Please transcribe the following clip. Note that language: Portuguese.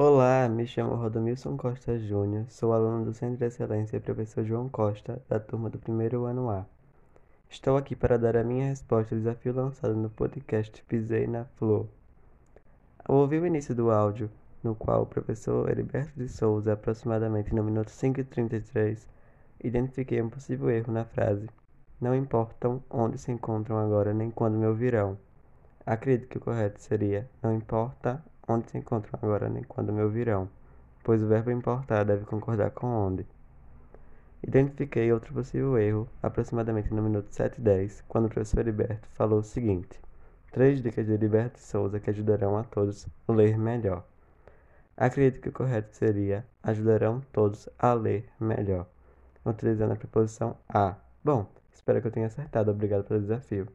Olá, me chamo Rodomilson Costa Júnior, sou aluno do Centro de Excelência Professor João Costa, da turma do primeiro ano A. Estou aqui para dar a minha resposta ao desafio lançado no podcast Pisei na Flor. Ao ouvir o início do áudio, no qual o professor Heriberto de Souza, aproximadamente no minuto 5:33, identifiquei um possível erro na frase: Não importam onde se encontram agora nem quando me ouvirão. Acredito que o correto seria: Não importa onde se encontram agora nem quando me ouvirão, pois o verbo importar deve concordar com onde. Identifiquei outro possível erro, aproximadamente no minuto 7 e 10, quando o professor Heriberto falou o seguinte: Três dicas de Heriberto Souza que ajudarão a todos a ler melhor. Acredito que o correto seria ajudarão todos a ler melhor, utilizando a preposição a. Bom, espero que eu tenha acertado. Obrigado pelo desafio.